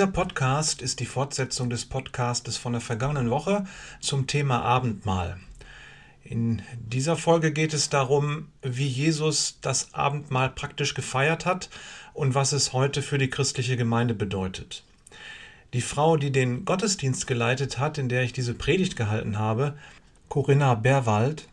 Dieser Podcast ist die Fortsetzung des Podcastes von der vergangenen Woche zum Thema Abendmahl. In dieser Folge geht es darum, wie Jesus das Abendmahl praktisch gefeiert hat und was es heute für die christliche Gemeinde bedeutet. Die Frau, die den Gottesdienst geleitet hat, in der ich diese Predigt gehalten habe, Corinna Berwald,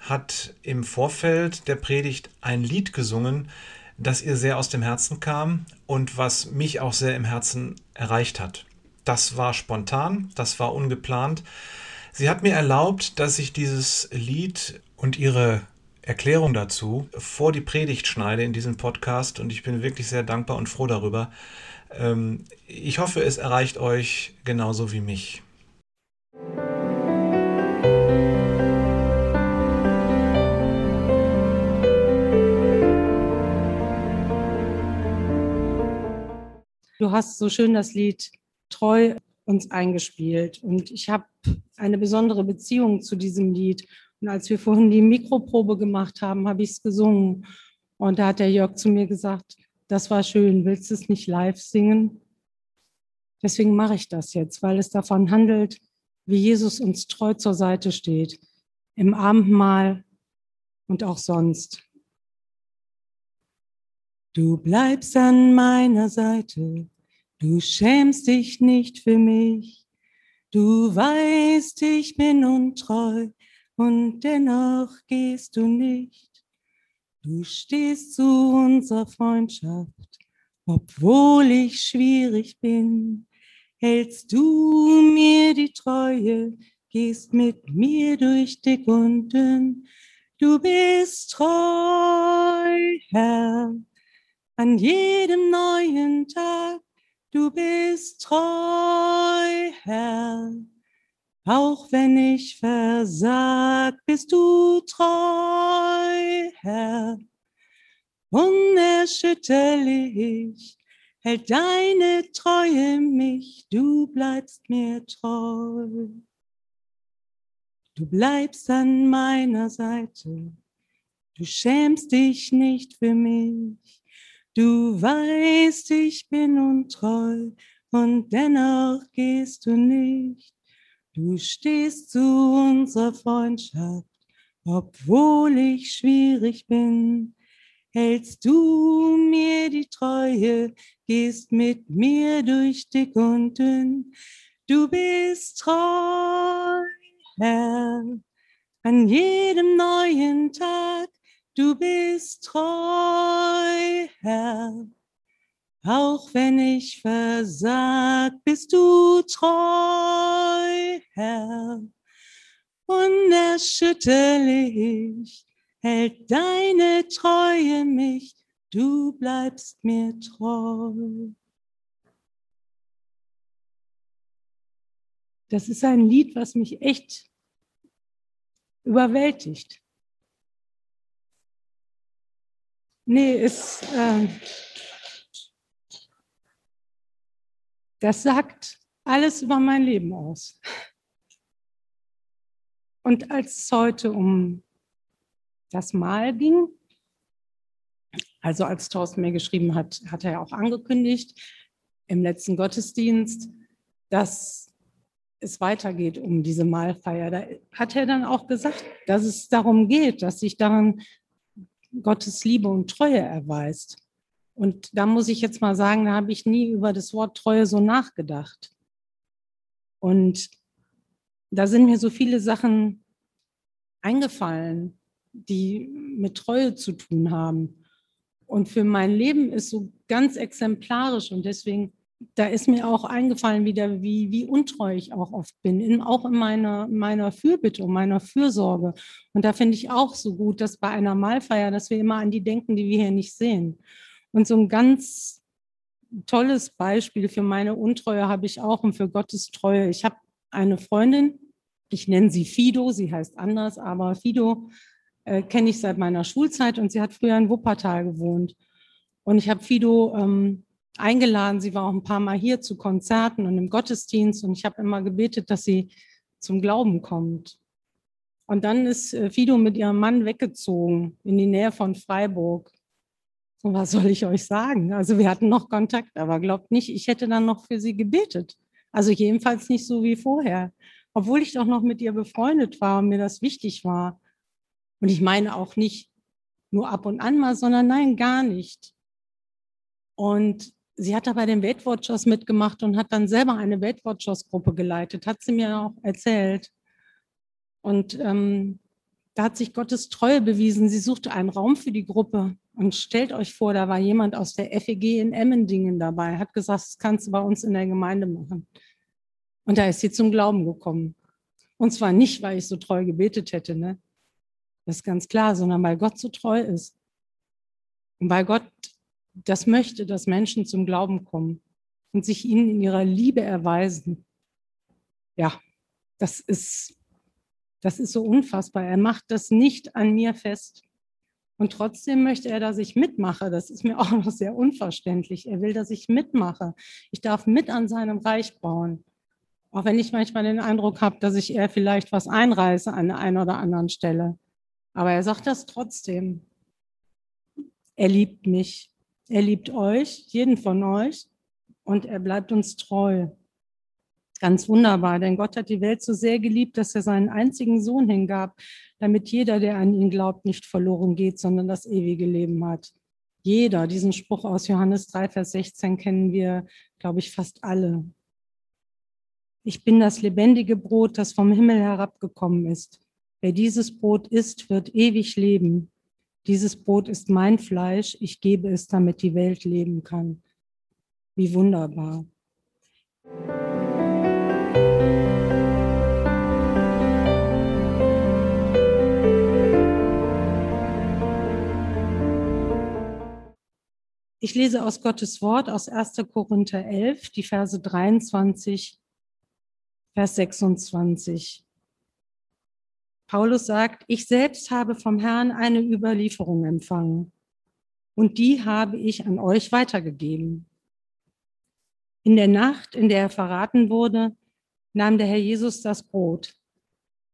hat im Vorfeld der Predigt ein Lied gesungen, das ihr sehr aus dem Herzen kam und was mich auch sehr im Herzen erreicht hat. Das war spontan, das war ungeplant. Sie hat mir erlaubt, dass ich dieses Lied und ihre Erklärung dazu vor die Predigt schneide in diesem Podcast und ich bin wirklich sehr dankbar und froh darüber. Ähm, ich hoffe, es erreicht euch genauso wie mich. Du hast so schön das Lied Treu uns eingespielt und ich habe eine besondere Beziehung zu diesem Lied. Und als wir vorhin die Mikroprobe gemacht haben, habe ich es gesungen. Und da hat der Jörg zu mir gesagt, das war schön, willst du es nicht live singen? Deswegen mache ich das jetzt, weil es davon handelt, wie Jesus uns treu zur Seite steht, im Abendmahl und auch sonst. Du bleibst an meiner Seite, du schämst dich nicht für mich, du weißt, ich bin untreu und dennoch gehst du nicht. Du stehst zu unserer Freundschaft, obwohl ich schwierig bin, hältst du mir die Treue, gehst mit mir durch dick und dünn. Du bist treu, Herr, an jedem neuen Tag. Du bist treu, Herr. Auch wenn ich versag, bist du treu, Herr. Unerschütterlich hält deine Treue mich, du bleibst mir treu. Du bleibst an meiner Seite, du schämst dich nicht für mich. Du weißt, ich bin untreu und dennoch gehst du nicht. Du stehst zu unserer Freundschaft, obwohl ich schwierig bin. Hältst du mir die Treue, gehst mit mir durch dick und dünn. Du bist treu, Herr, an jedem neuen Tag Du bist treu, Herr. Auch wenn ich versag, bist du treu, Herr. Unerschütterlich hält deine Treue mich, du bleibst mir treu. Das ist ein Lied, was mich echt überwältigt. Nee, ist, äh, das sagt alles über mein Leben aus. Und als es heute um das Mal ging, also als Thorsten mir geschrieben hat, hat er ja auch angekündigt im letzten Gottesdienst, dass es weitergeht um diese Mahlfeier. Da hat er dann auch gesagt, dass es darum geht, dass sich daran Gottes Liebe und Treue erweist. Und da muss ich jetzt mal sagen, da habe ich nie über das Wort Treue so nachgedacht. Und da sind mir so viele Sachen eingefallen, die mit Treue zu tun haben. Und für mein Leben ist so ganz exemplarisch und deswegen da ist mir auch eingefallen wieder, wie, wie untreu ich auch oft bin, in, auch in meiner, meiner Fürbitte und meiner Fürsorge. Und da finde ich auch so gut, dass bei einer Mahlfeier, dass wir immer an die denken, die wir hier nicht sehen. Und so ein ganz tolles Beispiel für meine Untreue habe ich auch und für Gottes Treue. Ich habe eine Freundin, ich nenne sie Fido, sie heißt anders, aber Fido äh, kenne ich seit meiner Schulzeit und sie hat früher in Wuppertal gewohnt. Und ich habe Fido ähm, eingeladen. Sie war auch ein paar Mal hier zu Konzerten und im Gottesdienst und ich habe immer gebetet, dass sie zum Glauben kommt. Und dann ist äh, Fido mit ihrem Mann weggezogen in die Nähe von Freiburg. Und was soll ich euch sagen? Also wir hatten noch Kontakt, aber glaubt nicht, ich hätte dann noch für sie gebetet. Also jedenfalls nicht so wie vorher, obwohl ich doch noch mit ihr befreundet war und mir das wichtig war. Und ich meine auch nicht nur ab und an mal, sondern nein, gar nicht. Und sie hat da bei den Weight Watchers mitgemacht und hat dann selber eine Weight Watchers Gruppe geleitet, hat sie mir auch erzählt. Und ähm, da hat sich Gottes Treue bewiesen. Sie suchte einen Raum für die Gruppe. Und stellt euch vor, da war jemand aus der FEG in Emmendingen dabei, hat gesagt, das kannst du bei uns in der Gemeinde machen. Und da ist sie zum Glauben gekommen. Und zwar nicht, weil ich so treu gebetet hätte, ne? Das ist ganz klar, sondern weil Gott so treu ist. Und weil Gott das möchte, dass Menschen zum Glauben kommen und sich ihnen in ihrer Liebe erweisen. Ja, das ist, das ist so unfassbar. Er macht das nicht an mir fest. Und trotzdem möchte er, dass ich mitmache. Das ist mir auch noch sehr unverständlich. Er will, dass ich mitmache. Ich darf mit an seinem Reich bauen. Auch wenn ich manchmal den Eindruck habe, dass ich eher vielleicht was einreiße an der einen oder anderen Stelle. Aber er sagt das trotzdem. Er liebt mich. Er liebt euch, jeden von euch. Und er bleibt uns treu. Ganz wunderbar, denn Gott hat die Welt so sehr geliebt, dass er seinen einzigen Sohn hingab, damit jeder, der an ihn glaubt, nicht verloren geht, sondern das ewige Leben hat. Jeder, diesen Spruch aus Johannes 3, Vers 16 kennen wir, glaube ich, fast alle. Ich bin das lebendige Brot, das vom Himmel herabgekommen ist. Wer dieses Brot isst, wird ewig leben. Dieses Brot ist mein Fleisch, ich gebe es, damit die Welt leben kann. Wie wunderbar. Ich lese aus Gottes Wort aus 1. Korinther 11, die Verse 23, Vers 26. Paulus sagt, ich selbst habe vom Herrn eine Überlieferung empfangen und die habe ich an euch weitergegeben. In der Nacht, in der er verraten wurde, nahm der Herr Jesus das Brot.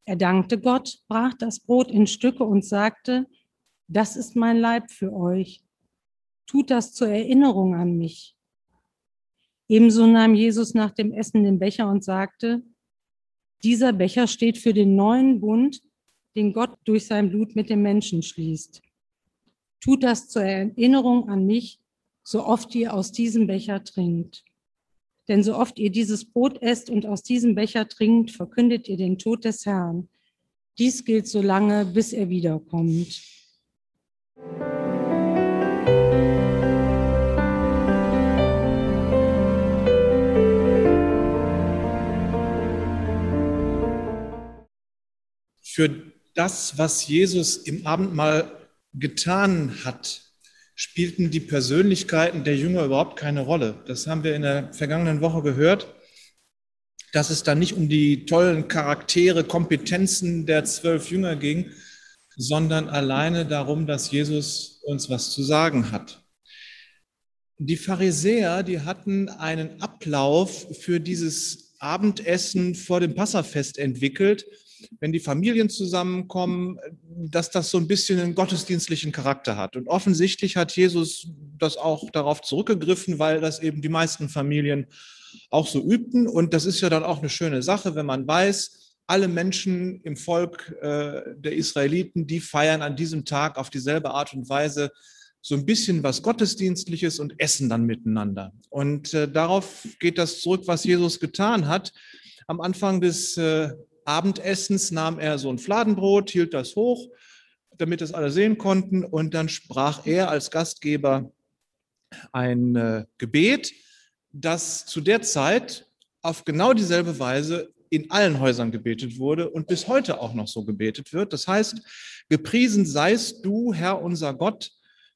Er dankte Gott, brach das Brot in Stücke und sagte, das ist mein Leib für euch tut das zur Erinnerung an mich. Ebenso nahm Jesus nach dem Essen den Becher und sagte, dieser Becher steht für den neuen Bund, den Gott durch sein Blut mit dem Menschen schließt. Tut das zur Erinnerung an mich, so oft ihr aus diesem Becher trinkt. Denn so oft ihr dieses Brot esst und aus diesem Becher trinkt, verkündet ihr den Tod des Herrn. Dies gilt so lange, bis er wiederkommt. Für das, was Jesus im Abendmahl getan hat, spielten die Persönlichkeiten der Jünger überhaupt keine Rolle. Das haben wir in der vergangenen Woche gehört, dass es da nicht um die tollen Charaktere, Kompetenzen der zwölf Jünger ging, sondern alleine darum, dass Jesus uns was zu sagen hat. Die Pharisäer, die hatten einen Ablauf für dieses Abendessen vor dem Passafest entwickelt, wenn die Familien zusammenkommen, dass das so ein bisschen einen gottesdienstlichen Charakter hat. Und offensichtlich hat Jesus das auch darauf zurückgegriffen, weil das eben die meisten Familien auch so übten. Und das ist ja dann auch eine schöne Sache, wenn man weiß, alle Menschen im Volk äh, der Israeliten, die feiern an diesem Tag auf dieselbe Art und Weise so ein bisschen was Gottesdienstliches und essen dann miteinander. Und äh, darauf geht das zurück, was Jesus getan hat. Am Anfang des äh, Abendessens nahm er so ein Fladenbrot, hielt das hoch, damit es alle sehen konnten. Und dann sprach er als Gastgeber ein äh, Gebet, das zu der Zeit auf genau dieselbe Weise in allen Häusern gebetet wurde und bis heute auch noch so gebetet wird. Das heißt, gepriesen seist du, Herr unser Gott,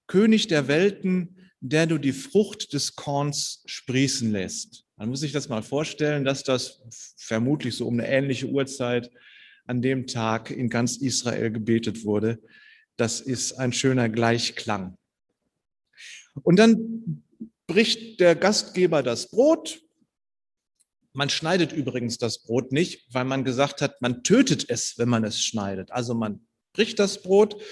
König der Welten, der du die Frucht des Korns sprießen lässt. Man muss sich das mal vorstellen, dass das vermutlich so um eine ähnliche Uhrzeit an dem Tag in ganz Israel gebetet wurde. Das ist ein schöner Gleichklang. Und dann bricht der Gastgeber das Brot. Man schneidet übrigens das Brot nicht, weil man gesagt hat, man tötet es, wenn man es schneidet. Also man bricht das Brot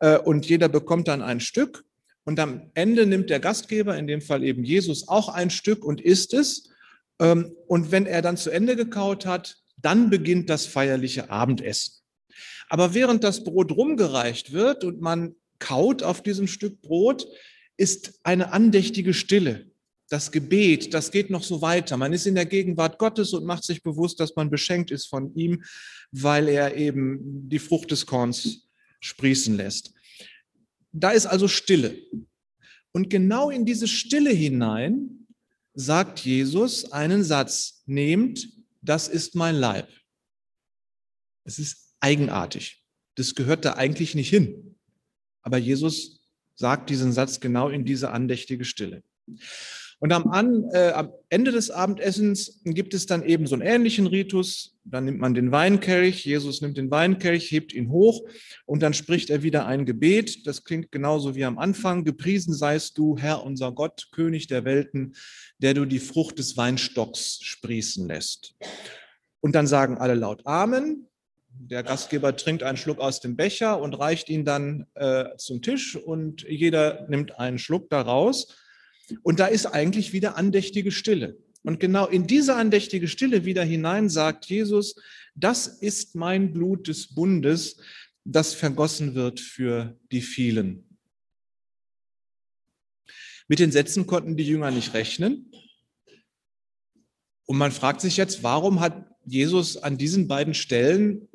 äh, und jeder bekommt dann ein Stück Und am Ende nimmt der Gastgeber, in dem Fall eben Jesus, auch ein Stück und isst es. Ähm, und wenn er dann zu Ende gekaut hat, dann beginnt das feierliche Abendessen. Aber während das Brot rumgereicht wird und man kaut auf diesem Stück Brot, ist eine andächtige Stille. Das Gebet, das geht noch so weiter. Man ist in der Gegenwart Gottes und macht sich bewusst, dass man beschenkt ist von ihm, weil er eben die Frucht des Korns sprießen lässt. Da ist also Stille. Und genau in diese Stille hinein sagt Jesus einen Satz, nehmt, das ist mein Leib. Es ist eigenartig. Das gehört da eigentlich nicht hin. Aber Jesus sagt diesen Satz genau in diese andächtige Stille. Und am, An, äh, am, Ende des Abendessens gibt es dann eben so einen ähnlichen Ritus. Dann nimmt man den Weinkelch, Jesus nimmt den Weinkelch, hebt ihn hoch und dann spricht er wieder ein Gebet. Das klingt genauso wie am Anfang. Gepriesen seist du, Herr unser Gott, König der Welten, der du die Frucht des Weinstocks sprießen lässt. Und dann sagen alle laut Amen. Der Gastgeber trinkt einen Schluck aus dem Becher und reicht ihn dann äh, zum Tisch und jeder nimmt einen Schluck daraus. Und da ist eigentlich wieder andächtige Stille. Und genau in diese andächtige Stille wieder hinein sagt Jesus, das ist mein Blut des Bundes, das vergossen wird für die vielen. Mit den Sätzen konnten die Jünger nicht rechnen. Und man fragt sich jetzt, warum hat Jesus an diesen beiden Stellen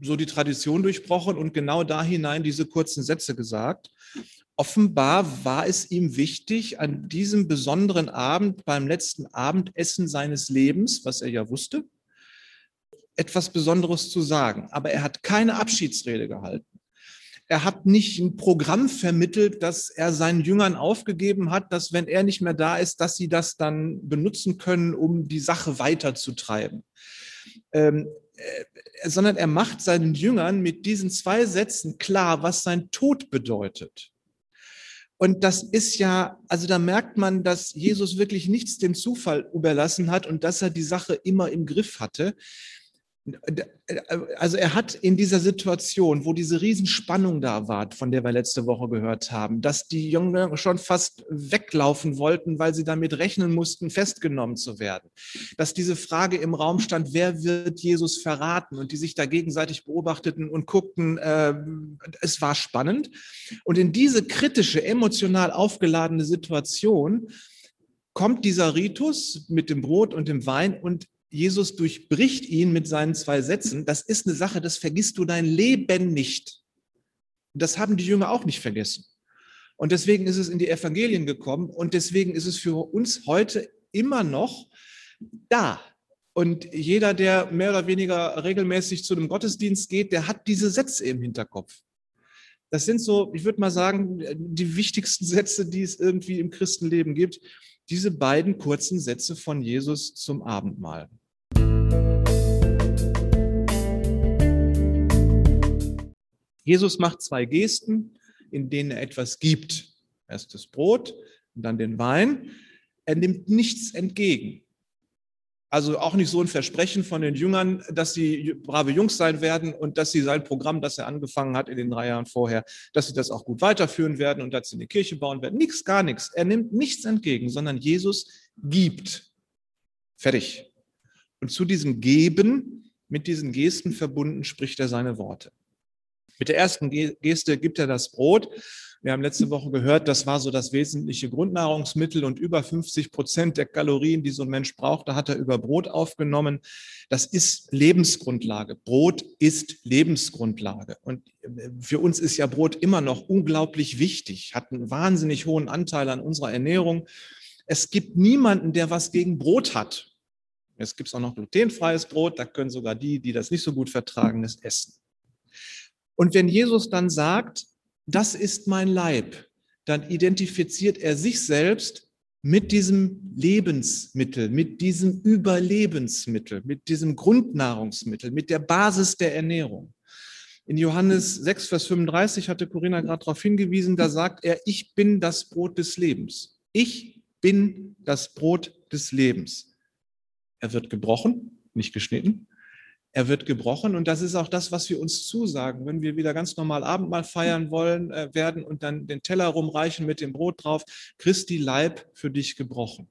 so die Tradition durchbrochen und genau da hinein diese kurzen Sätze gesagt? Offenbar war es ihm wichtig, an diesem besonderen Abend, beim letzten Abendessen seines Lebens, was er ja wusste, etwas Besonderes zu sagen. Aber er hat keine Abschiedsrede gehalten. Er hat nicht ein Programm vermittelt, das er seinen Jüngern aufgegeben hat, dass wenn er nicht mehr da ist, dass sie das dann benutzen können, um die Sache weiterzutreiben. Ähm, äh, sondern er macht seinen Jüngern mit diesen zwei Sätzen klar, was sein Tod bedeutet. Und das ist ja, also da merkt man, dass Jesus wirklich nichts dem Zufall überlassen hat und dass er die Sache immer im Griff hatte. Also er hat in dieser Situation, wo diese Riesenspannung da war, von der wir letzte Woche gehört haben, dass die Jungen schon fast weglaufen wollten, weil sie damit rechnen mussten, festgenommen zu werden. Dass diese Frage im Raum stand, wer wird Jesus verraten? Und die sich da gegenseitig beobachteten und guckten, äh, es war spannend. Und in diese kritische, emotional aufgeladene Situation kommt dieser Ritus mit dem Brot und dem Wein und Jesus durchbricht ihn mit seinen zwei Sätzen. Das ist eine Sache, das vergisst du dein Leben nicht. Das haben die Jünger auch nicht vergessen. Und deswegen ist es in die Evangelien gekommen und deswegen ist es für uns heute immer noch da. Und jeder, der mehr oder weniger regelmäßig zu einem Gottesdienst geht, der hat diese Sätze im Hinterkopf. Das sind so, ich würde mal sagen, die wichtigsten Sätze, die es irgendwie im Christenleben gibt. Diese beiden kurzen Sätze von Jesus zum Abendmahl. Jesus macht zwei Gesten, in denen er etwas gibt. Erst das Brot und dann den Wein. Er nimmt nichts entgegen. Also auch nicht so ein Versprechen von den Jüngern, dass sie brave Jungs sein werden und dass sie sein Programm, das er angefangen hat in den drei Jahren vorher, dass sie das auch gut weiterführen werden und dass sie eine Kirche bauen werden. Nichts, gar nichts. Er nimmt nichts entgegen, sondern Jesus gibt. Fertig. Und zu diesem Geben, mit diesen Gesten verbunden, spricht er seine Worte. Mit der ersten Geste gibt er das Brot. Wir haben letzte Woche gehört, das war so das wesentliche Grundnahrungsmittel und über 50 Prozent der Kalorien, die so ein Mensch braucht, da hat er über Brot aufgenommen. Das ist Lebensgrundlage. Brot ist Lebensgrundlage. Und für uns ist ja Brot immer noch unglaublich wichtig, hat einen wahnsinnig hohen Anteil an unserer Ernährung. Es gibt niemanden, der was gegen Brot hat. Es gibt auch noch glutenfreies Brot, da können sogar die, die das nicht so gut vertragen, es essen. Und wenn Jesus dann sagt, das ist mein Leib, dann identifiziert er sich selbst mit diesem Lebensmittel, mit diesem Überlebensmittel, mit diesem Grundnahrungsmittel, mit der Basis der Ernährung. In Johannes 6, Vers 35 hatte Corinna gerade darauf hingewiesen, da sagt er, ich bin das Brot des Lebens. Ich bin das Brot des Lebens. Er wird gebrochen, nicht geschnitten. Er wird gebrochen und das ist auch das, was wir uns zusagen, wenn wir wieder ganz normal Abendmahl feiern wollen äh, werden und dann den Teller rumreichen mit dem Brot drauf. Christi Leib für dich gebrochen.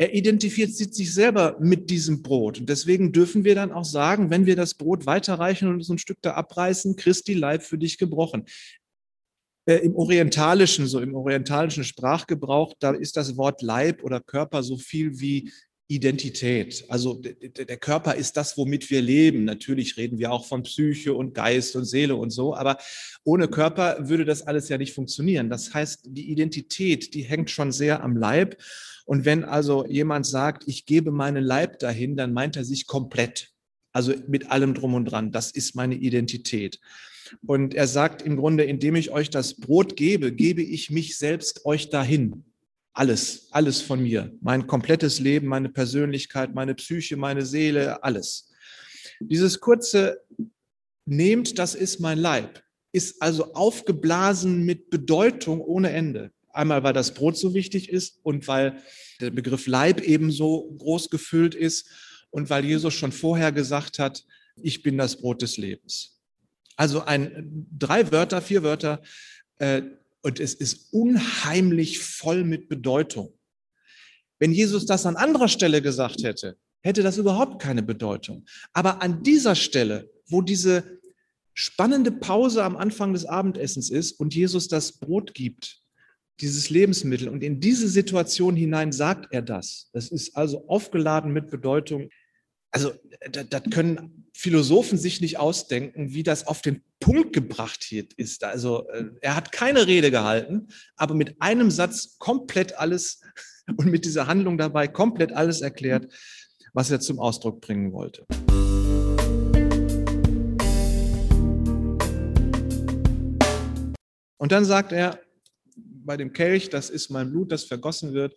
Er identifiziert sich selber mit diesem Brot. Und deswegen dürfen wir dann auch sagen, wenn wir das Brot weiterreichen und so ein Stück da abreißen, Christi Leib für dich gebrochen. Äh, Im orientalischen, so im orientalischen Sprachgebrauch, da ist das Wort Leib oder Körper so viel wie Identität. Also der Körper ist das, womit wir leben. Natürlich reden wir auch von Psyche und Geist und Seele und so, aber ohne Körper würde das alles ja nicht funktionieren. Das heißt, die Identität, die hängt schon sehr am Leib. Und wenn also jemand sagt, ich gebe meinen Leib dahin, dann meint er sich komplett. Also mit allem drum und dran. Das ist meine Identität. Und er sagt im Grunde, indem ich euch das Brot gebe, gebe ich mich selbst euch dahin. Alles, alles von mir. Mein komplettes Leben, meine Persönlichkeit, meine Psyche, meine Seele, alles. Dieses kurze Nehmt, das ist mein Leib, ist also aufgeblasen mit Bedeutung ohne Ende. Einmal, weil das Brot so wichtig ist und weil der Begriff Leib ebenso groß gefüllt ist und weil Jesus schon vorher gesagt hat, ich bin das Brot des Lebens. Also ein drei Wörter, vier Wörter, äh, und es ist unheimlich voll mit Bedeutung. Wenn Jesus das an anderer Stelle gesagt hätte, hätte das überhaupt keine Bedeutung. Aber an dieser Stelle, wo diese spannende Pause am Anfang des Abendessens ist und Jesus das Brot gibt, dieses Lebensmittel, und in diese Situation hinein sagt er das. Das ist also aufgeladen mit Bedeutung also das können Philosophen sich nicht ausdenken, wie das auf den Punkt gebracht ist. Also äh, er hat keine Rede gehalten, aber mit einem Satz komplett alles und mit dieser Handlung dabei komplett alles erklärt, was er zum Ausdruck bringen wollte. Und dann sagt er bei dem Kelch, das ist mein Blut, das vergossen wird,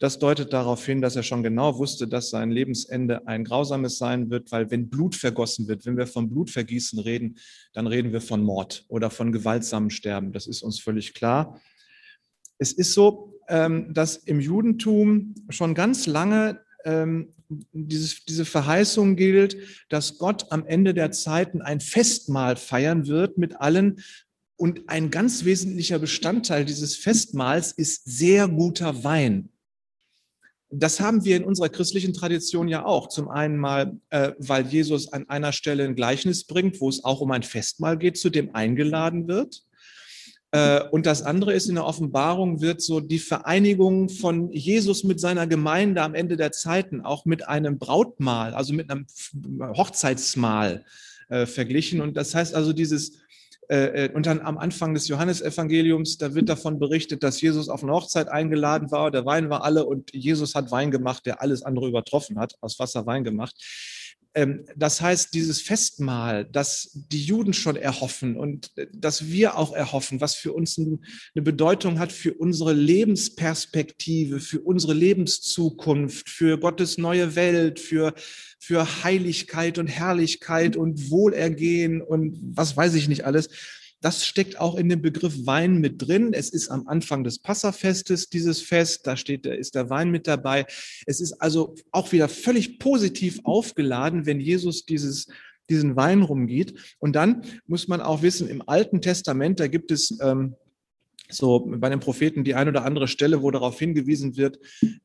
das deutet darauf hin, dass er schon genau wusste, dass sein Lebensende ein grausames sein wird, weil wenn Blut vergossen wird, wenn wir von Blutvergießen reden, dann reden wir von Mord oder von gewaltsamen Sterben. Das ist uns völlig klar. Es ist so, ähm, dass im Judentum schon ganz lange ähm, diese Verheißung gilt, dass Gott am Ende der Zeiten ein Festmahl feiern wird mit allen. Und ein ganz wesentlicher Bestandteil dieses Festmahls ist sehr guter Wein das haben wir in unserer christlichen Tradition ja auch. Zum einen mal, äh, weil Jesus an einer Stelle ein Gleichnis bringt, wo es auch um ein Festmahl geht, zu dem eingeladen wird. Äh, und das andere ist, in der Offenbarung wird so die Vereinigung von Jesus mit seiner Gemeinde am Ende der Zeiten auch mit einem Brautmahl, also mit einem Hochzeitsmahl äh, verglichen. Und das heißt also, dieses äh, äh, und dann am Anfang des Johannesevangeliums, da wird davon berichtet, dass Jesus auf eine Hochzeit eingeladen war, der Wein war alle und Jesus hat Wein gemacht, der alles andere übertroffen hat, aus Wasser Wein gemacht. Ähm, das heißt, dieses Festmahl, das die Juden schon erhoffen und äh, das wir auch erhoffen, was für uns eine Bedeutung hat für unsere Lebensperspektive, für unsere Lebenszukunft, für Gottes neue Welt, für, für Heiligkeit und Herrlichkeit und Wohlergehen und was weiß ich nicht alles das steckt auch in dem Begriff Wein mit drin. Es ist am Anfang des Passafestes dieses Fest, da steht, da ist der Wein mit dabei. Es ist also auch wieder völlig positiv aufgeladen, wenn Jesus dieses diesen Wein rumgeht. Und dann muss man auch wissen, im Alten Testament, da gibt es ähm, so bei den Propheten die ein oder andere Stelle, wo darauf hingewiesen wird,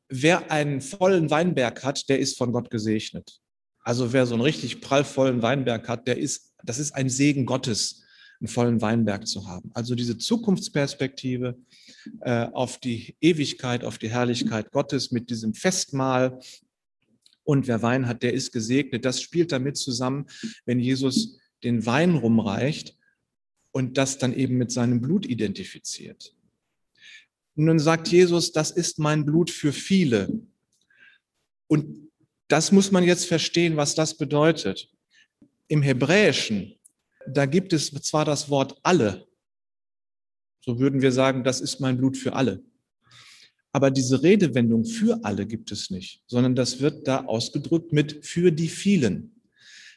wer einen vollen Weinberg hat, der ist von Gott gesegnet. Also wer so einen richtig prallvollen Weinberg hat, der ist, das ist ein Segen Gottes einen vollen Weinberg zu haben. Also diese Zukunftsperspektive äh, auf die Ewigkeit, auf die Herrlichkeit Gottes mit diesem Festmahl. Und wer Wein hat, der ist gesegnet. Das spielt damit zusammen, wenn Jesus den Wein rumreicht und das dann eben mit seinem Blut identifiziert. Nun sagt Jesus, das ist mein Blut für viele. Und das muss man jetzt verstehen, was das bedeutet. Im Hebräischen da gibt es zwar das Wort alle, so würden wir sagen, das ist mein Blut für alle. Aber diese Redewendung für alle gibt es nicht, sondern das wird da ausgedrückt mit für die vielen.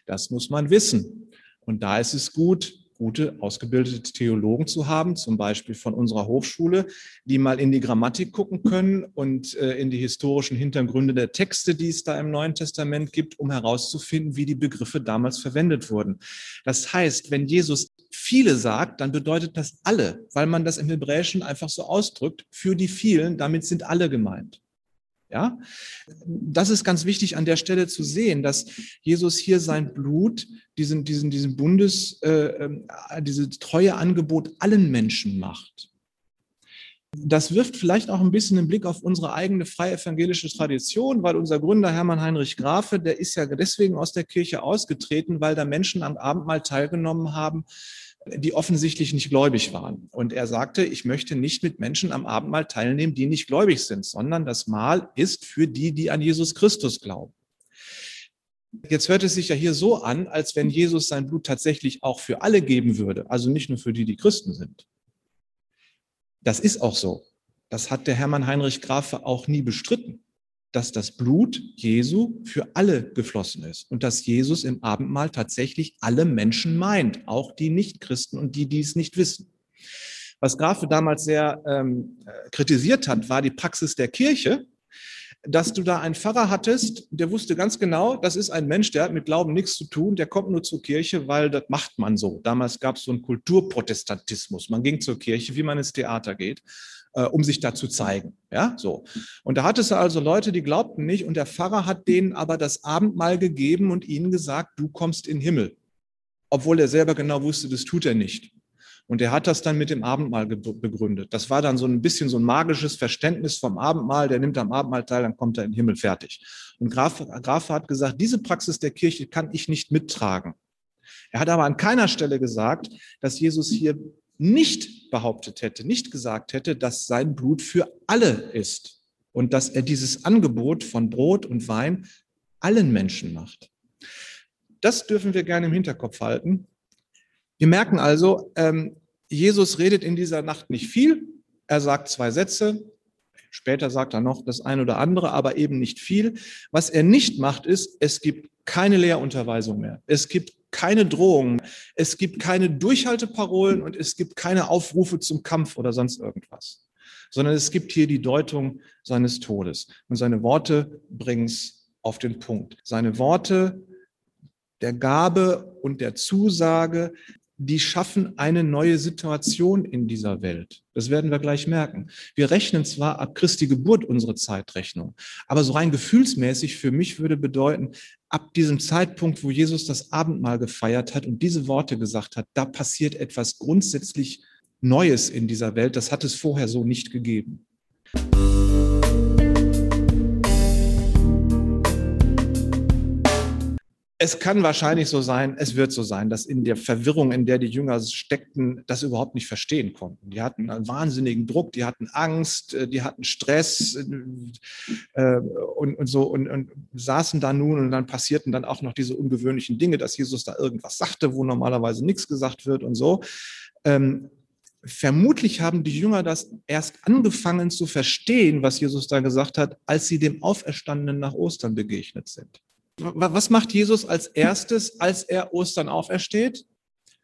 Das muss man wissen. Und da ist es gut, gute, ausgebildete Theologen zu haben, zum Beispiel von unserer Hochschule, die mal in die Grammatik gucken können und äh, in die historischen Hintergründe der Texte, die es da im Neuen Testament gibt, um herauszufinden, wie die Begriffe damals verwendet wurden. Das heißt, wenn Jesus viele sagt, dann bedeutet das alle, weil man das im Hebräischen einfach so ausdrückt, für die vielen, damit sind alle gemeint. Ja, das ist ganz wichtig an der Stelle zu sehen, dass Jesus hier sein Blut, diesen, diesen, diesen Bundes, äh, äh, diese treue Angebot allen Menschen macht. Das wirft vielleicht auch ein bisschen einen Blick auf unsere eigene freie evangelische Tradition, weil unser Gründer Hermann Heinrich Grafe, der ist ja deswegen aus der Kirche ausgetreten, weil da Menschen am Abendmahl teilgenommen haben, die offensichtlich nicht gläubig waren. Und er sagte, ich möchte nicht mit Menschen am Abendmahl teilnehmen, die nicht gläubig sind, sondern das Mahl ist für die, die an Jesus Christus glauben. Jetzt hört es sich ja hier so an, als wenn Jesus sein Blut tatsächlich auch für alle geben würde, also nicht nur für die, die Christen sind. Das ist auch so. Das hat der Hermann Heinrich Grafe auch nie bestritten dass das Blut Jesu für alle geflossen ist und dass Jesus im Abendmahl tatsächlich alle Menschen meint, auch die Nichtchristen und die, die es nicht wissen. Was Grafe damals sehr ähm, kritisiert hat, war die Praxis der Kirche, dass du da einen Pfarrer hattest, der wusste ganz genau, das ist ein Mensch, der hat mit Glauben nichts zu tun, der kommt nur zur Kirche, weil das macht man so. Damals gab es so einen Kulturprotestantismus. Man ging zur Kirche, wie man ins Theater geht äh, um sich da zu zeigen. Ja, so. Und da hattest du also Leute, die glaubten nicht und der Pfarrer hat denen aber das Abendmahl gegeben und ihnen gesagt, du kommst in den Himmel. Obwohl er selber genau wusste, das tut er nicht. Und er hat das dann mit dem Abendmahl begründet. Das war dann so ein bisschen so ein magisches Verständnis vom Abendmahl. Der nimmt am Abendmahl teil, dann kommt er in den Himmel fertig. Und Graf, Graf hat gesagt, diese Praxis der Kirche kann ich nicht mittragen. Er hat aber an keiner Stelle gesagt, dass Jesus hier nicht behauptet hätte, nicht gesagt hätte, dass sein Blut für alle ist und dass er dieses Angebot von Brot und Wein allen Menschen macht. Das dürfen wir gerne im Hinterkopf halten. Wir merken also, ähm, Jesus redet in dieser Nacht nicht viel. Er sagt zwei Sätze. Später sagt er noch das eine oder andere, aber eben nicht viel. Was er nicht macht, ist, es gibt keine Lehrunterweisung mehr. Es gibt keine Drohungen, es gibt keine Durchhalteparolen und es gibt keine Aufrufe zum Kampf oder sonst irgendwas, sondern es gibt hier die Deutung seines Todes. Und seine Worte bringen es auf den Punkt. Seine Worte der Gabe und der Zusage, die schaffen eine neue Situation in dieser Welt. Das werden wir gleich merken. Wir rechnen zwar ab Christi Geburt unsere Zeitrechnung, aber so rein gefühlsmäßig für mich würde bedeuten, ab diesem Zeitpunkt, wo Jesus das Abendmahl gefeiert hat und diese Worte gesagt hat, da passiert etwas grundsätzlich Neues in dieser Welt. Das hat es vorher so nicht gegeben. Es kann wahrscheinlich so sein, es wird so sein, dass in der Verwirrung, in der die Jünger steckten, das überhaupt nicht verstehen konnten. Die hatten einen wahnsinnigen Druck, die hatten Angst, äh, die hatten Stress äh, und, und so und, und saßen da nun und dann passierten dann auch noch diese ungewöhnlichen Dinge, dass Jesus da irgendwas sagte, wo normalerweise nichts gesagt wird und so. Ähm, vermutlich haben die Jünger das erst angefangen zu verstehen, was Jesus da gesagt hat, als sie dem Auferstandenen nach Ostern begegnet sind. Was macht Jesus als erstes, als er Ostern aufersteht?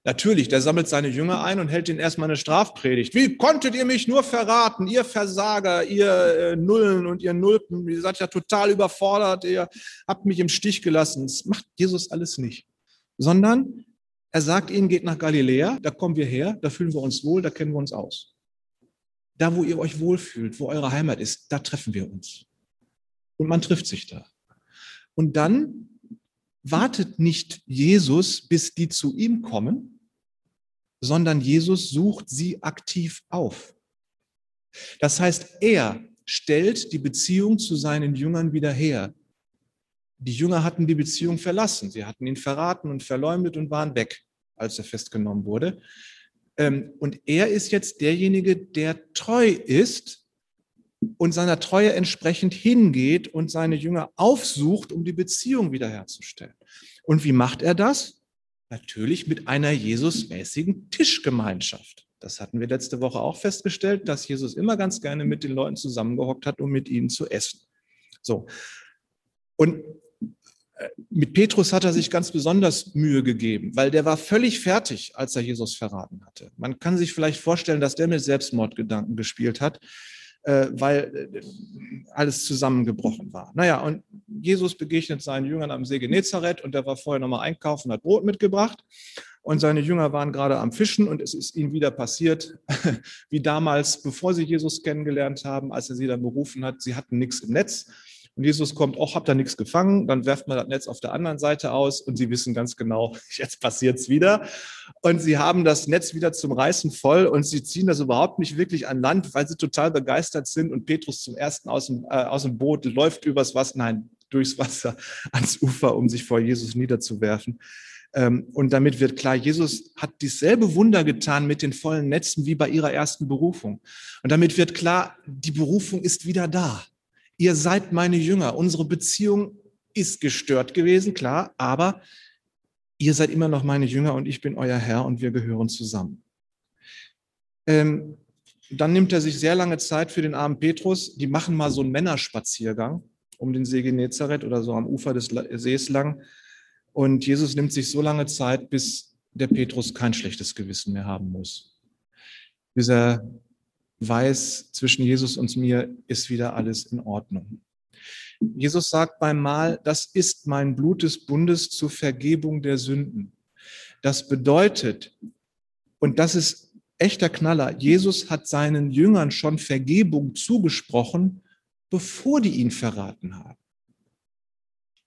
Natürlich, der sammelt seine Jünger ein und hält ihnen erstmal eine Strafpredigt. Wie konntet ihr mich nur verraten, ihr Versager, ihr äh, Nullen und ihr Nulpen? Ihr seid ja total überfordert, ihr habt mich im Stich gelassen. Das macht Jesus alles nicht. Sondern er sagt ihnen, geht nach Galiläa, da kommen wir her, da fühlen wir uns wohl, da kennen wir uns aus. Da, wo ihr euch wohlfühlt, wo eure Heimat ist, da treffen wir uns. Und man trifft sich da. Und dann wartet nicht Jesus, bis die zu ihm kommen, sondern Jesus sucht sie aktiv auf. Das heißt, er stellt die Beziehung zu seinen Jüngern wieder her. Die Jünger hatten die Beziehung verlassen. Sie hatten ihn verraten und verleumdet und waren weg, als er festgenommen wurde. Ähm, und er ist jetzt derjenige, der treu ist und seiner Treue entsprechend hingeht und seine Jünger aufsucht, um die Beziehung wiederherzustellen. Und wie macht er das? Natürlich mit einer Jesusmäßigen Tischgemeinschaft. Das hatten wir letzte Woche auch festgestellt, dass Jesus immer ganz gerne mit den Leuten zusammengehockt hat, um mit ihnen zu essen. So. Und mit Petrus hat er sich ganz besonders Mühe gegeben, weil der war völlig fertig, als er Jesus verraten hatte. Man kann sich vielleicht vorstellen, dass der mit Selbstmordgedanken gespielt hat, äh, weil äh, alles zusammengebrochen war. Naja, und Jesus begegnet seinen Jüngern am See Genezareth und der war vorher nochmal einkaufen, hat Brot mitgebracht und seine Jünger waren gerade am Fischen und es ist ihnen wieder passiert, wie damals, bevor sie Jesus kennengelernt haben, als er sie dann berufen hat. Sie hatten nichts im Netz und Jesus kommt, auch habt ihr nichts gefangen, dann werft man das Netz auf der anderen Seite aus und sie wissen ganz genau, jetzt passiert es wieder. Und sie haben das Netz wieder zum Reißen voll und sie ziehen das überhaupt nicht wirklich an Land, weil sie total begeistert sind und Petrus zum ersten aus dem, äh, aus dem Boot läuft übers Wasser, nein, durchs Wasser ans Ufer, um sich vor Jesus niederzuwerfen. Ähm, und damit wird klar, Jesus hat dieselbe Wunder getan mit den vollen Netzen wie bei ihrer ersten Berufung. Und damit wird klar, die Berufung ist wieder da. Ihr seid meine Jünger. Unsere Beziehung ist gestört gewesen, klar, aber ihr seid immer noch meine Jünger und ich bin euer Herr und wir gehören zusammen. Ähm, dann nimmt er sich sehr lange Zeit für den armen Petrus. Die machen mal so einen Männerspaziergang um den See Genezareth oder so am Ufer des Sees lang. Und Jesus nimmt sich so lange Zeit, bis der Petrus kein schlechtes Gewissen mehr haben muss. Bis er weiß, zwischen Jesus und mir ist wieder alles in Ordnung. Jesus sagt beim Mahl, das ist mein Blut des Bundes zur Vergebung der Sünden. Das bedeutet, und das ist echter Knaller, Jesus hat seinen Jüngern schon Vergebung zugesprochen, bevor die ihn verraten haben.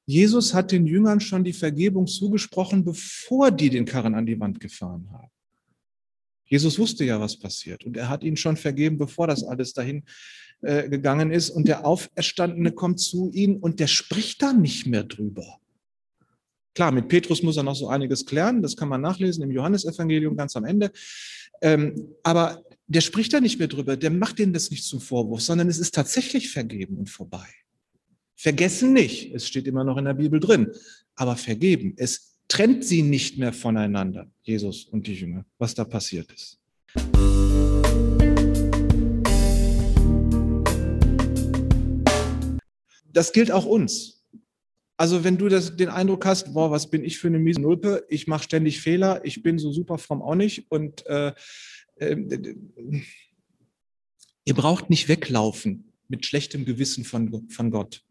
Jesus hat den Jüngern schon die Vergebung zugesprochen, bevor die den Karren an die Wand gefahren haben. Jesus wusste ja, was passiert und er hat ihnen schon vergeben, bevor das alles dahin äh, gegangen ist. Und der Auferstandene kommt zu ihnen und der spricht da nicht mehr drüber. Klar, mit Petrus muss er noch so einiges klären, das kann man nachlesen im Johannesevangelium ganz am Ende. Ähm, aber der spricht da nicht mehr drüber, der macht ihnen das nicht zum Vorwurf, sondern es ist tatsächlich vergeben und vorbei. Vergessen nicht, es steht immer noch in der Bibel drin, aber vergeben. Es trennt sie nicht mehr voneinander, Jesus und die Jünger, was da passiert ist. Das gilt auch uns. Also wenn du das, den Eindruck hast, boah, was bin ich für eine miese Nulpe, ich mache ständig Fehler, ich bin so super fromm auch nicht und äh, äh, ihr braucht nicht weglaufen mit schlechtem Gewissen von, von Gott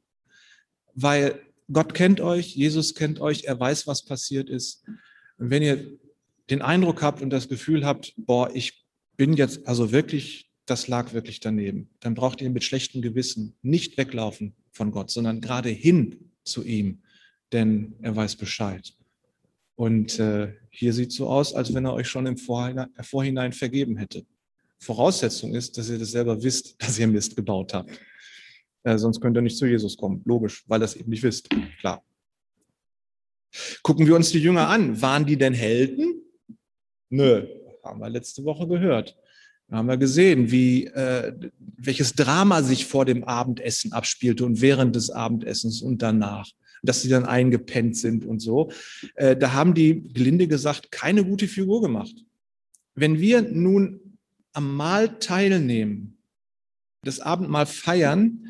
weil Gott kennt euch, Jesus kennt euch, er weiß, was passiert ist. Und wenn ihr den Eindruck habt und das Gefühl habt, boah, ich bin jetzt also wirklich, das lag wirklich daneben, dann braucht ihr mit schlechtem Gewissen nicht weglaufen von Gott, sondern gerade hin zu ihm, denn er weiß Bescheid. Und äh, hier sieht so aus, als wenn er euch schon im Vorhinein, Vorhinein vergeben hätte. Voraussetzung ist, dass ihr das selber wisst, dass ihr Mist gebaut habt. Äh, sonst könnt ihr nicht zu Jesus kommen. Logisch, weil ihr es eben nicht wisst. Klar. Gucken wir uns die Jünger an. Waren die denn Helden? Nö, haben wir letzte Woche gehört. Da haben wir gesehen, wie, äh, welches Drama sich vor dem Abendessen abspielte und während des Abendessens und danach, dass sie dann eingepennt sind und so. Äh, da haben die, gelinde gesagt, keine gute Figur gemacht. Wenn wir nun am Mahl teilnehmen, das Abendmahl feiern,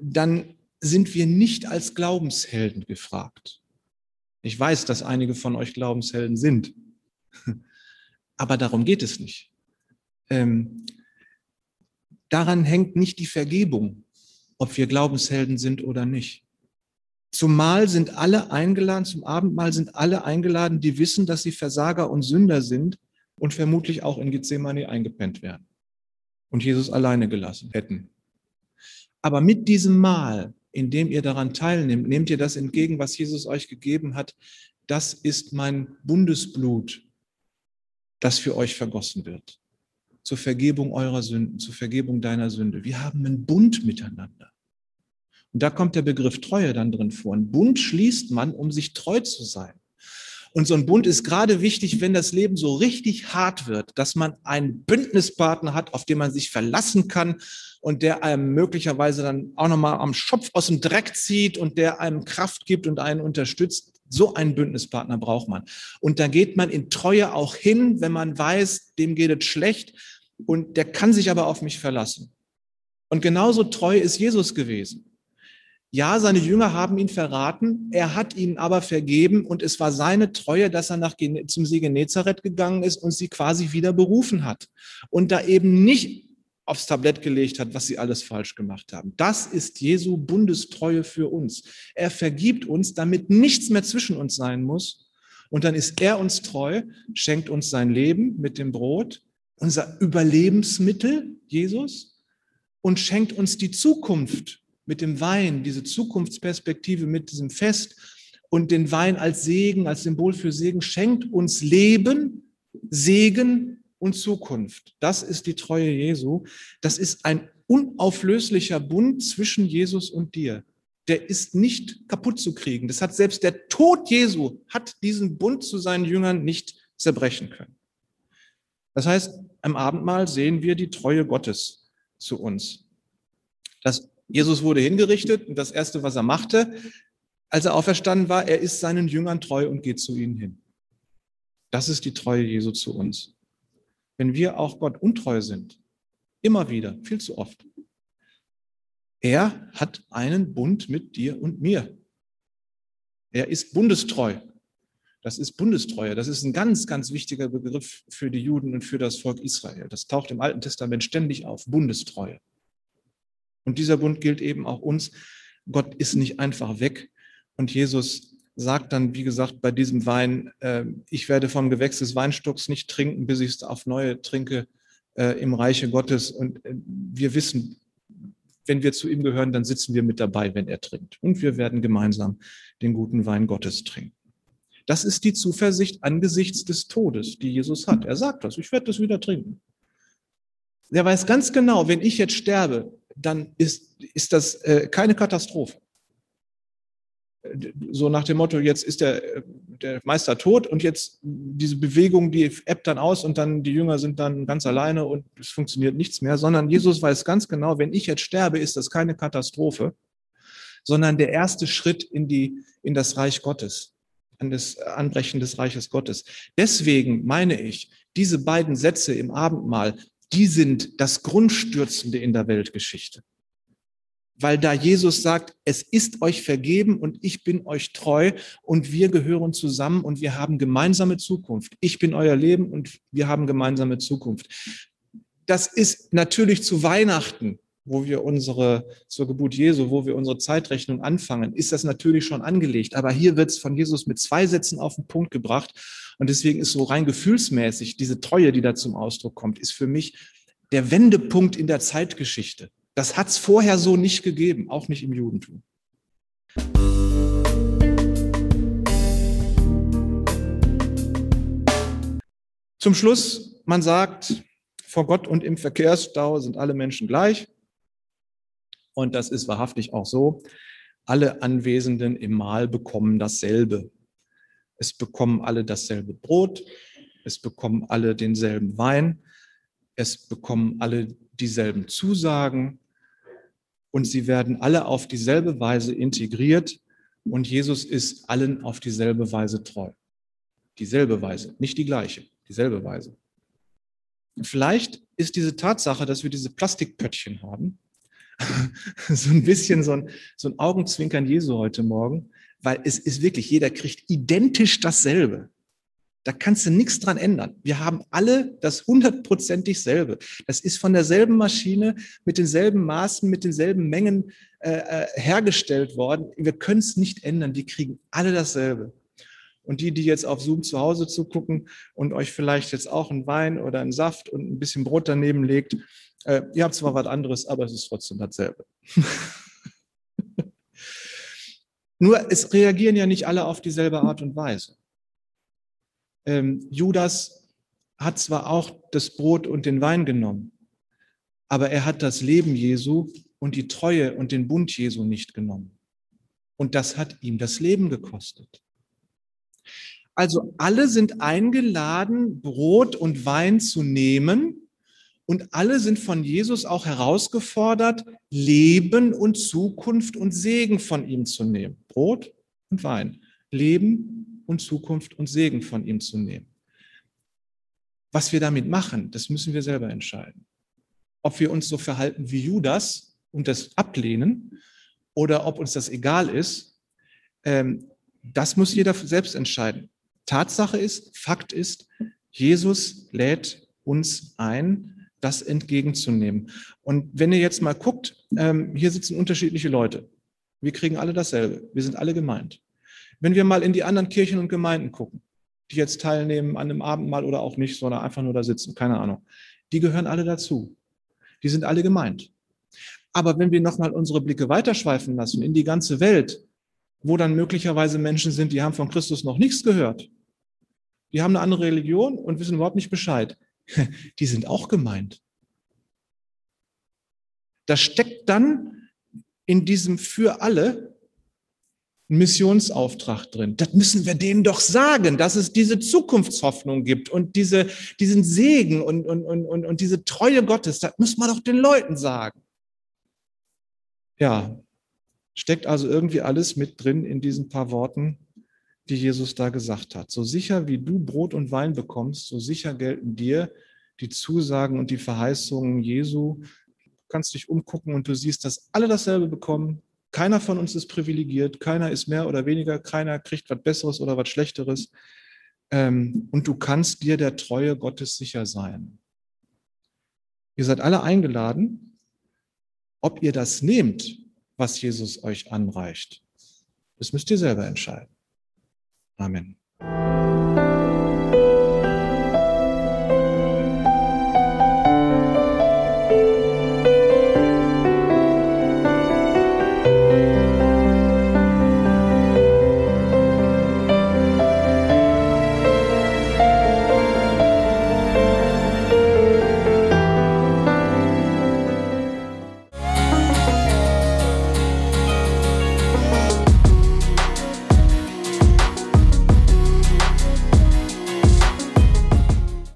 dann sind wir nicht als Glaubenshelden gefragt. Ich weiß, dass einige von euch Glaubenshelden sind, aber darum geht es nicht. Ähm, daran hängt nicht die Vergebung, ob wir Glaubenshelden sind oder nicht. Zum Mahl sind alle eingeladen, zum Abendmahl sind alle eingeladen, die wissen, dass sie Versager und Sünder sind und vermutlich auch in Gethsemane eingepennt werden und Jesus alleine gelassen hätten. Aber mit diesem Mahl, in dem ihr daran teilnehmt, nehmt ihr das entgegen, was Jesus euch gegeben hat. Das ist mein Bundesblut, das für euch vergossen wird. Zur Vergebung eurer Sünden, zur Vergebung deiner Sünde. Wir haben einen Bund miteinander. Und da kommt der Begriff Treue dann drin vor. Ein Bund schließt man, um sich treu zu sein. Und so ein Bund ist gerade wichtig, wenn das Leben so richtig hart wird, dass man einen Bündnispartner hat, auf den man sich verlassen kann und der einem möglicherweise dann auch nochmal am Schopf aus dem Dreck zieht und der einem Kraft gibt und einen unterstützt. So einen Bündnispartner braucht man. Und da geht man in Treue auch hin, wenn man weiß, dem geht es schlecht und der kann sich aber auf mich verlassen. Und genauso treu ist Jesus gewesen. Ja, seine Jünger haben ihn verraten, er hat ihnen aber vergeben und es war seine Treue, dass er nach, zum See Genezareth gegangen ist und sie quasi wieder berufen hat. Und da eben nicht aufs Tablett gelegt hat, was sie alles falsch gemacht haben. Das ist Jesu Bundestreue für uns. Er vergibt uns, damit nichts mehr zwischen uns sein muss. Und dann ist er uns treu, schenkt uns sein Leben mit dem Brot, unser Überlebensmittel, Jesus, und schenkt uns die Zukunft mit dem Wein, diese Zukunftsperspektive mit diesem Fest und den Wein als Segen, als Symbol für Segen, schenkt uns Leben, Segen und Zukunft. Das ist die Treue Jesu. Das ist ein unauflöslicher Bund zwischen Jesus und dir. Der ist nicht kaputt zu kriegen. Das hat selbst der Tod Jesu hat diesen Bund zu seinen Jüngern nicht zerbrechen können. Das heißt, am Abendmahl sehen wir die Treue Gottes zu uns. Das, Jesus wurde hingerichtet und das Erste, was er machte, als er auferstanden war, er ist seinen Jüngern treu und geht zu ihnen hin. Das ist die Treue Jesu zu uns wenn wir auch Gott untreu sind. Immer wieder, viel zu oft. Er hat einen Bund mit dir und mir. Er ist bundestreu. Das ist Bundestreue. Das ist ein ganz, ganz wichtiger Begriff für die Juden und für das Volk Israel. Das taucht im Alten Testament ständig auf. Bundestreue. Und dieser Bund gilt eben auch uns. Gott ist nicht einfach weg. Und Jesus sagt dann, wie gesagt, bei diesem Wein, äh, ich werde vom Gewächs des Weinstocks nicht trinken, bis ich es auf neue trinke äh, im Reiche Gottes. Und äh, wir wissen, wenn wir zu ihm gehören, dann sitzen wir mit dabei, wenn er trinkt. Und wir werden gemeinsam den guten Wein Gottes trinken. Das ist die Zuversicht angesichts des Todes, die Jesus hat. Er sagt das, ich werde das wieder trinken. Er weiß ganz genau, wenn ich jetzt sterbe, dann ist, ist das äh, keine Katastrophe so nach dem Motto, jetzt ist der, der Meister tot und jetzt diese Bewegung, die ebbt dann aus und dann die Jünger sind dann ganz alleine und es funktioniert nichts mehr, sondern Jesus weiß ganz genau, wenn ich jetzt sterbe, ist das keine Katastrophe, sondern der erste Schritt in die, in das Reich Gottes, an das Anbrechen des Reiches Gottes. Deswegen meine ich, diese beiden Sätze im Abendmahl, die sind das Grundstürzende in der Weltgeschichte weil da Jesus sagt, es ist euch vergeben und ich bin euch treu und wir gehören zusammen und wir haben gemeinsame Zukunft. Ich bin euer Leben und wir haben gemeinsame Zukunft. Das ist natürlich zu Weihnachten, wo wir unsere, zur Geburt Jesu, wo wir unsere Zeitrechnung anfangen, ist das natürlich schon angelegt. Aber hier wird es von Jesus mit zwei Sätzen auf den Punkt gebracht. Und deswegen ist so rein gefühlsmäßig diese Treue, die da zum Ausdruck kommt, ist für mich der Wendepunkt in der Zeitgeschichte. Das hat es vorher so nicht gegeben, auch nicht im Judentum. Zum Schluss, man sagt, vor Gott und im Verkehrsstau sind alle Menschen gleich. Und das ist wahrhaftig auch so. Alle Anwesenden im Mahl bekommen dasselbe. Es bekommen alle dasselbe Brot. Es bekommen alle denselben Wein. Es bekommen alle dieselben Zusagen und sie werden alle auf dieselbe Weise integriert und Jesus ist allen auf dieselbe Weise treu. Dieselbe Weise, nicht die gleiche, dieselbe Weise. Vielleicht ist diese Tatsache, dass wir diese Plastikpöttchen haben, so ein bisschen so ein, so ein Augenzwinkern Jesu heute Morgen, weil es ist wirklich, jeder kriegt identisch dasselbe. Da kannst du nichts dran ändern. Wir haben alle das hundertprozentig selbe. Das ist von derselben Maschine mit denselben Maßen, mit denselben Mengen äh, äh hergestellt worden. Wir können es nicht ändern. Die kriegen alle dasselbe. Und die, die jetzt auf Zoom zu Hause zugucken und euch vielleicht jetzt auch einen Wein oder einen Saft und ein bisschen Brot daneben legt, äh, ihr habt zwar was anderes, aber es ist trotzdem dasselbe. Nur es reagieren ja nicht alle auf dieselbe Art und Weise. Ähm, Judas hat zwar auch das Brot und den Wein genommen, aber er hat das Leben Jesu und die Treue und den Bund Jesu nicht genommen. Und das hat ihm das Leben gekostet. Also alle sind eingeladen, Brot und Wein zu nehmen und alle sind von Jesus auch herausgefordert, Leben und Zukunft und Segen von ihm zu nehmen. Brot und Wein. Leben und Zukunft und Segen von ihm zu nehmen. Was wir damit machen, das müssen wir selber entscheiden. Ob wir uns so verhalten wie Judas und das ablehnen oder ob uns das egal ist, ähm, das muss jeder selbst entscheiden. Tatsache ist, Fakt ist, Jesus lädt uns ein, das entgegenzunehmen. Und wenn ihr jetzt mal guckt, ähm, hier sitzen unterschiedliche Leute. Wir kriegen alle dasselbe. Wir sind alle gemeint. Wenn wir mal in die anderen Kirchen und Gemeinden gucken, die jetzt teilnehmen an einem Abendmahl oder auch nicht, sondern einfach nur da sitzen, keine Ahnung, die gehören alle dazu. Die sind alle gemeint. Aber wenn wir nochmal unsere Blicke weiterschweifen lassen in die ganze Welt, wo dann möglicherweise Menschen sind, die haben von Christus noch nichts gehört, die haben eine andere Religion und wissen überhaupt nicht Bescheid, die sind auch gemeint. Da steckt dann in diesem für alle ein Missionsauftrag drin. Das müssen wir denen doch sagen, dass es diese Zukunftshoffnung gibt und diese, diesen Segen und, und, und, und, diese Treue Gottes. Das muss man doch den Leuten sagen. Ja, steckt also irgendwie alles mit drin in diesen paar Worten, die Jesus da gesagt hat. So sicher wie du Brot und Wein bekommst, so sicher gelten dir die Zusagen und die Verheißungen Jesu. Du kannst dich umgucken und du siehst, dass alle dasselbe bekommen. Keiner von uns ist privilegiert, keiner ist mehr oder weniger, keiner kriegt was Besseres oder was Schlechteres. Ähm, und du kannst dir der Treue Gottes sicher sein. Ihr seid alle eingeladen, ob ihr das nehmt, was Jesus euch anreicht, das müsst ihr selber entscheiden. Amen.